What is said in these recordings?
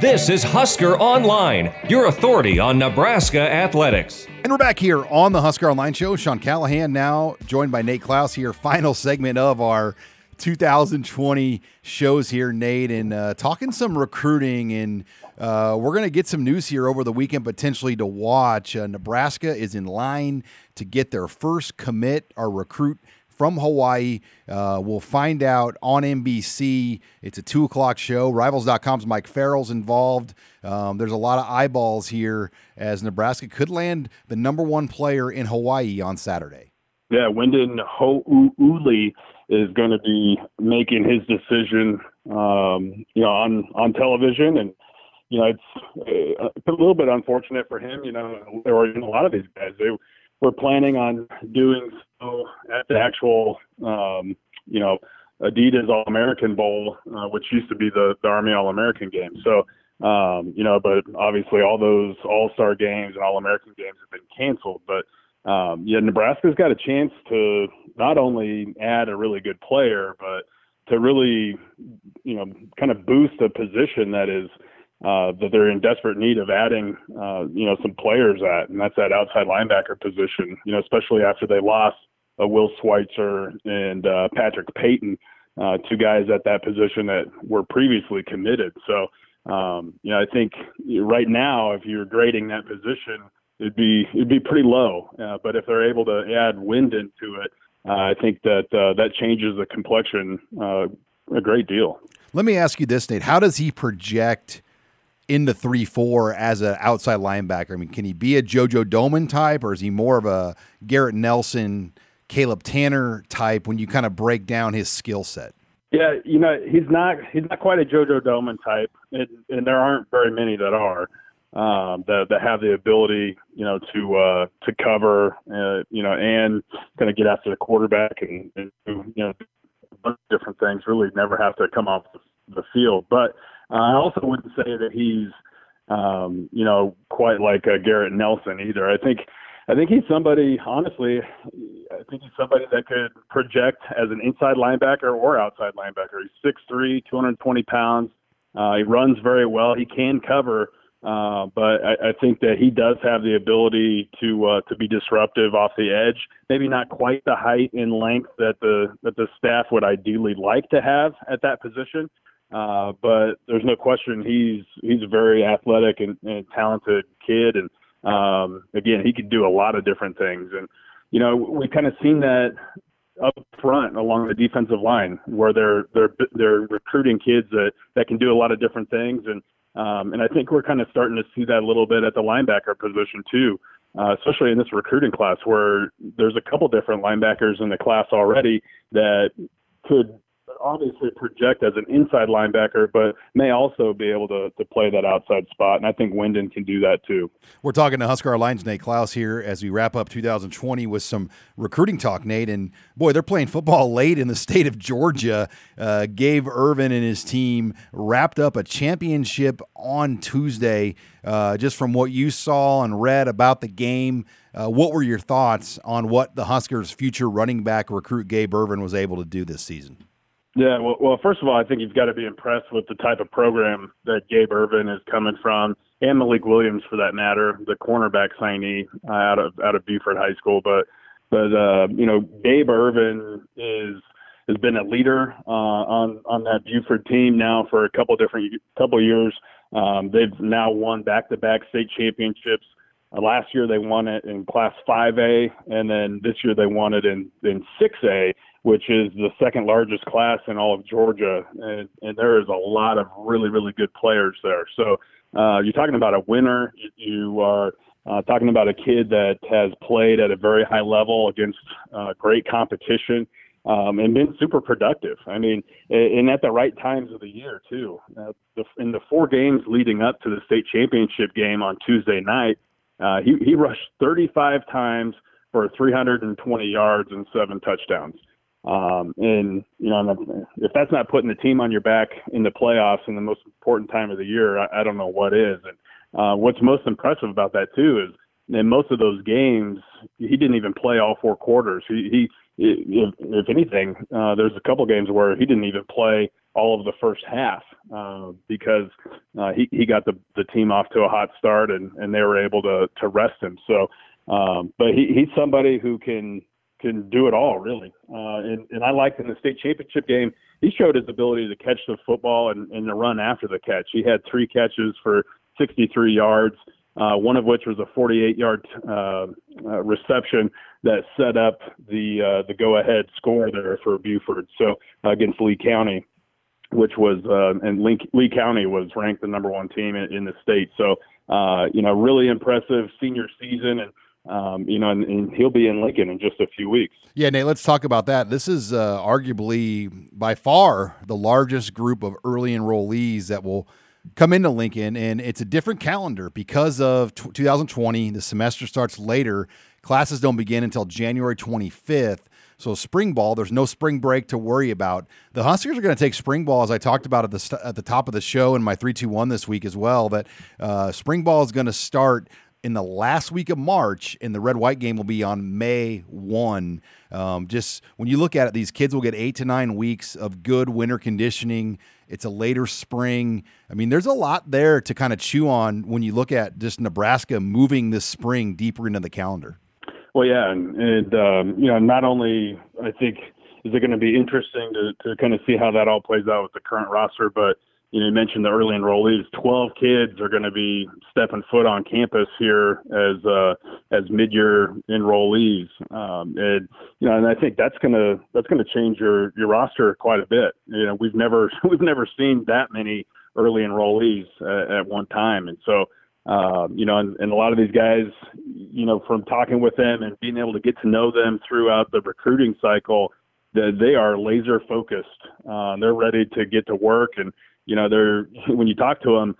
This is Husker Online, your authority on Nebraska athletics. And we're back here on the Husker Online Show. Sean Callahan now joined by Nate Clouse here. Final segment of our 2020 shows here, Nate, and uh, talking some recruiting. And uh, we're going to get some news here over the weekend potentially to watch. Uh, Nebraska is in line to get their first commit or recruit from Hawaii. Uh, we'll find out on NBC. It's a two o'clock show. Rivals.com's Mike Farrell's involved. Um, there's a lot of eyeballs here as Nebraska could land the number one player in Hawaii on Saturday. Yeah, Wynden Ho'ohuli is going to be making his decision, um, you know, on on television, and you know, it's uh, a little bit unfortunate for him. You know, or a lot of these guys they were planning on doing so at the actual, um, you know, Adidas All American Bowl, uh, which used to be the, the Army All American game. So, um, you know, but obviously all those All Star games and All American games have been canceled. But um, yeah, Nebraska's got a chance to not only add a really good player, but to really, you know, kind of boost a position that is uh, that they're in desperate need of adding, uh, you know, some players at, and that's that outside linebacker position. You know, especially after they lost uh, Will Schweitzer and uh, Patrick Payton, uh, two guys at that position that were previously committed. So, um, you know, I think right now, if you're grading that position, it'd be it'd be pretty low. Uh, but if they're able to add Wynden to it, uh, I think that uh, that changes the complexion uh, a great deal. Let me ask you this, Nate: How does he project? In the three four as an outside linebacker? I mean, can he be a JoJo Domann type, or is he more of a Garrett Nelson, Caleb Tannor type when you kind of break down his skill set? Yeah, you know, he's not he's not quite a JoJo Domann type, and, and there aren't very many that are um, that that have the ability, you know, to uh, to cover, uh, you know, and kind of get after the quarterback and, and you know, a bunch of different things. Really, never have to come off the field, but uh, I also wouldn't say that he's, um, you know, quite like uh, Garrett Nelson either. I think, I think he's somebody. Honestly, I think he's somebody that could project as an inside linebacker or outside linebacker. He's 6'3", 220 pounds. Uh, he runs very well. He can cover. Uh, but I, I think that he does have the ability to uh, to be disruptive off the edge. Maybe not quite the height and length that the that the staff would ideally like to have at that position, uh, but there's no question he's he's a very athletic and, and talented kid, and um, again he can do a lot of different things. And you know we've kind of seen that up front along the defensive line where they're they're they're recruiting kids that that can do a lot of different things and um, and I think we're kind of starting to see that a little bit at the linebacker position too, uh, especially in this recruiting class where there's a couple different linebackers in the class already that could obviously project as an inside linebacker, but may also be able to, to play that outside spot. And I think Wynden can do that too. We're talking to HuskerOnline's Nate Clouse here as we wrap up 2020 with some recruiting talk, Nate. And boy, they're playing football late in the state of Georgia. Uh, Gabe Ervin and his team wrapped up a championship on Tuesday. Uh, just from what you saw and read about the game, uh, what were your thoughts on what the Huskers' future running back recruit Gabe Ervin was able to do this season? Yeah, well, well, first of all, I think you've got to be impressed with the type of program that Gabe Ervin is coming from, and Malik Williams, for that matter, the cornerback signee uh, out of out of Buford High School. But but uh, you know, Gabe Ervin is has been a leader uh, on on that Buford team now for a couple different couple years. Um, they've now won back-to-back state championships. Uh, last year they won it in Class 5A, and then this year they won it in in 6A which is the second largest class in all of Georgia, and, and there is a lot of really, really good players there. So uh, you're talking about a winner. You are uh, talking about a kid that has played at a very high level against uh, great competition um, and been super productive. I mean, and at the right times of the year too. Uh, the, in the four games leading up to the state championship game on Tuesday night, uh, he, he rushed 35 times for 320 yards and seven touchdowns. Um, and you know, if that's not putting the team on your back in the playoffs in the most important time of the year, I, I don't know what is. And uh, what's most impressive about that too is in most of those games, he didn't even play all four quarters. He, he if, if anything, uh, there's a couple games where he didn't even play all of the first half uh, because uh, he he got the the team off to a hot start and and they were able to to rest him. So, um, but he, he's somebody who can can do it all really. Uh, and and I liked in the state championship game he showed his ability to catch the football and and to run after the catch. He had three catches for 63 yards. Uh, one of which was a 48-yard uh, uh, reception that set up the uh, the go-ahead score there for Buford. So against Lee County, which was uh, and Lee, Lee County was ranked the number one team in, in the state. So uh, you know, really impressive senior season, and um, you know, and, and, he'll be in Lincoln in just a few weeks. Yeah, Nate, let's talk about that. This is uh, arguably by far the largest group of early enrollees that will come into Lincoln, and it's a different calendar because of t- 2020. The semester starts later. Classes don't begin until January 25th. So spring ball, there's no spring break to worry about. The Huskers are going to take spring ball, as I talked about at the st- at the top of the show in my three two one this week as well. That uh, spring ball is going to start in the last week of March, and the red white game will be on May 1. Um, just when you look at it, these kids will get eight to nine weeks of good winter conditioning. It's a later spring. I mean, there's a lot there to kind of chew on when you look at just Nebraska moving this spring deeper into the calendar. Well, yeah, and, um, you know, not only I think is it going to be interesting to to kind of see how that all plays out with the current roster, but you know, mentioned the early enrollees. Twelve kids are going to be stepping foot on campus here as uh, as mid-year enrollees, um, and you know, and I think that's gonna that's gonna change your your roster quite a bit. You know, we've never we've never seen that many early enrollees uh, at one time, and so um, you know, and, and a lot of these guys, you know, from talking with them and being able to get to know them throughout the recruiting cycle, that they are laser focused. Uh, they're ready to get to work, and you know, they're when you talk to them,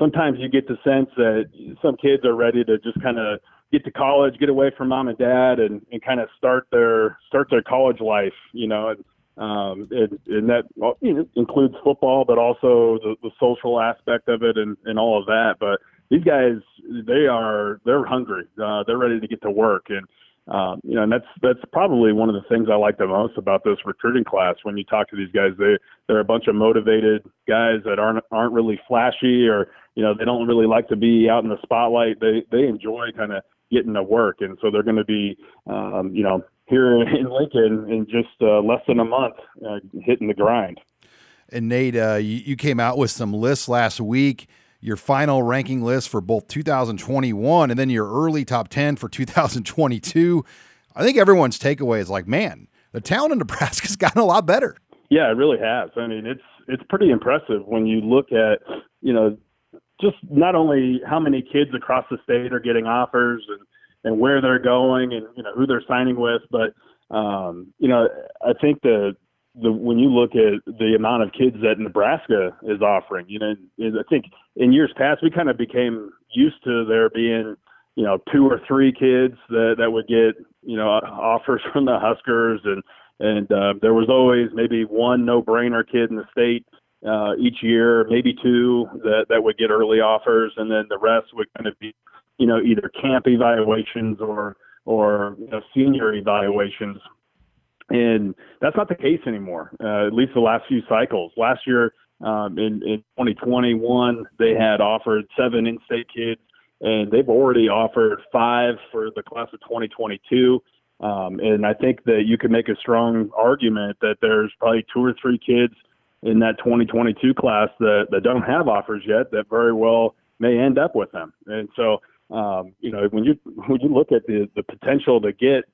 sometimes you get the sense that some kids are ready to just kind of get to college, get away from mom and dad, and, and kind of start their start their college life. You know, and um, and, and that you know, includes football, but also the, the social aspect of it and, and all of that. But these guys, they are they're hungry. Uh, they're ready to get to work, and um, you know, and that's that's probably one of the things I like the most about this recruiting class. When you talk to these guys, they they're a bunch of motivated guys that aren't aren't really flashy, or you know, they don't really like to be out in the spotlight. They they enjoy kind of getting to work, and so they're going to be, um, you know, here in Lincoln in just uh, less than a month, uh, hitting the grind. And Nate, uh, you, you came out with some lists last week your final ranking list for both 2021 and then your early top 10 for 2022. I think everyone's takeaway is like, man, the talent in Nebraska's gotten a lot better. Yeah, it really has. I mean, it's it's pretty impressive when you look at, you know, just not only how many kids across the state are getting offers and and where they're going and you know who they're signing with, but um, you know, I think the the when you look at the amount of kids that Nebraska is offering, you know, I think in years past we kind of became used to there being, you know, two or three kids that that would get, you know, offers from the Huskers, and and uh, there was always maybe one no-brainer kid in the state uh, each year, maybe two that that would get early offers, and then the rest would kind of be, you know, either camp evaluations or or you know, senior evaluations and that's not the case anymore. Uh, at least the last few cycles. Last year, um, in, in 2021, they had offered seven in-state kids, and they've already offered five for the class of 2022. Um, and I think that you could make a strong argument that there's probably two or three kids in that 2022 class that, that don't have offers yet that very well may end up with them. And so, um, you know, when you when you look at the the potential to get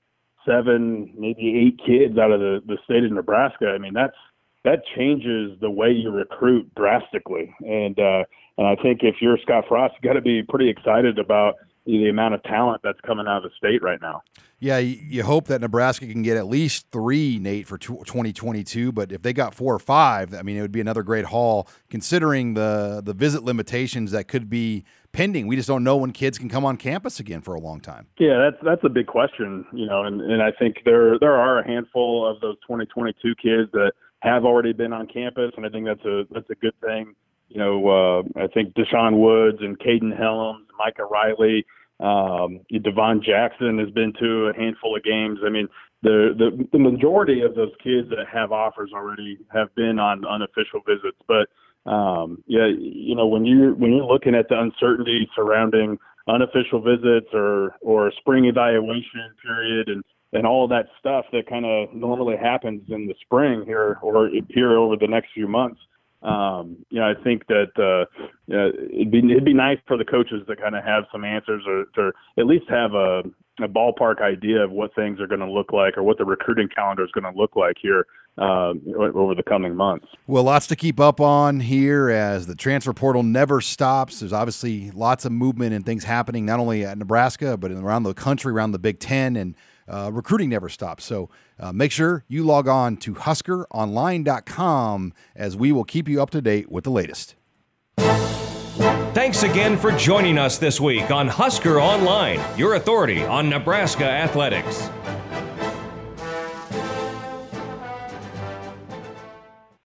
seven, maybe eight kids out of the, the state of Nebraska, I mean that's that changes the way you recruit drastically. And uh, and I think if you're Scott Frost, you got to be pretty excited about the amount of talent that's coming out of the state right now. Yeah, you hope that Nebraska can get at least three, Nate, for 2022. But if they got four or five, I mean, it would be another great haul, considering the the visit limitations that could be pending. We just don't know when kids can come on campus again for a long time. Yeah, that's that's a big question, you know, and, and I think there there are a handful of those 2022 kids that have already been on campus, and I think that's a that's a good thing. You know, uh, I think Deshaun Woods and Caden Helms, Micah Riley, Um, Devon Jackson has been to a handful of games. I mean, the, the the majority of those kids that have offers already have been on unofficial visits. But um, yeah, you know, when you when you're looking at the uncertainty surrounding unofficial visits or or spring evaluation period and and all that stuff that kind of normally happens in the spring here or here over the next few months. Um, you know, I think that uh, you know, it'd be it'd be nice for the coaches to kind of have some answers or to at least have a a ballpark idea of what things are going to look like or what the recruiting calendar is going to look like here uh, over the coming months. Well, lots to keep up on here as the transfer portal never stops. There's obviously lots of movement and things happening not only at Nebraska but around the country, around the Big Ten, and uh, recruiting never stops. So uh, make sure you log on to HuskerOnline.com as we will keep you up to date with the latest. Thanks again for joining us this week on Husker Online, your authority on Nebraska athletics.